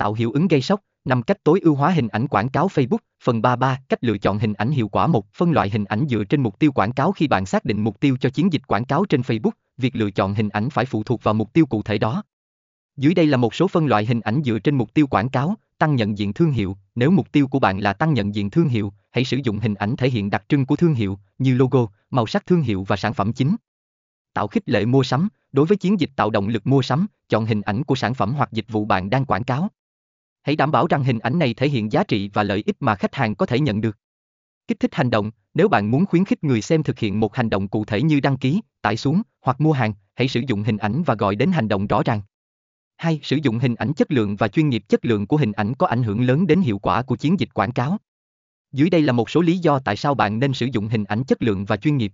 Tạo hiệu ứng gây sốc, năm cách tối ưu hóa hình ảnh quảng cáo Facebook, phần 33, cách lựa chọn hình ảnh hiệu quả một, phân loại hình ảnh dựa trên mục tiêu quảng cáo khi bạn xác định mục tiêu cho chiến dịch quảng cáo trên Facebook, việc lựa chọn hình ảnh phải phụ thuộc vào mục tiêu cụ thể đó. Dưới đây là một số phân loại hình ảnh dựa trên mục tiêu quảng cáo, tăng nhận diện thương hiệu, nếu mục tiêu của bạn là tăng nhận diện thương hiệu, hãy sử dụng hình ảnh thể hiện đặc trưng của thương hiệu, như logo, màu sắc thương hiệu và sản phẩm chính. Tạo khích lệ mua sắm, đối với chiến dịch tạo động lực mua sắm, chọn hình ảnh của sản phẩm hoặc dịch vụ bạn đang quảng cáo. Hãy đảm bảo rằng hình ảnh này thể hiện giá trị và lợi ích mà khách hàng có thể nhận được. Kích thích hành động, nếu bạn muốn khuyến khích người xem thực hiện một hành động cụ thể như đăng ký, tải xuống hoặc mua hàng, hãy sử dụng hình ảnh và gọi đến hành động rõ ràng. 2. Sử dụng hình ảnh chất lượng và chuyên nghiệp chất lượng của hình ảnh có ảnh hưởng lớn đến hiệu quả của chiến dịch quảng cáo. Dưới đây là một số lý do tại sao bạn nên sử dụng hình ảnh chất lượng và chuyên nghiệp.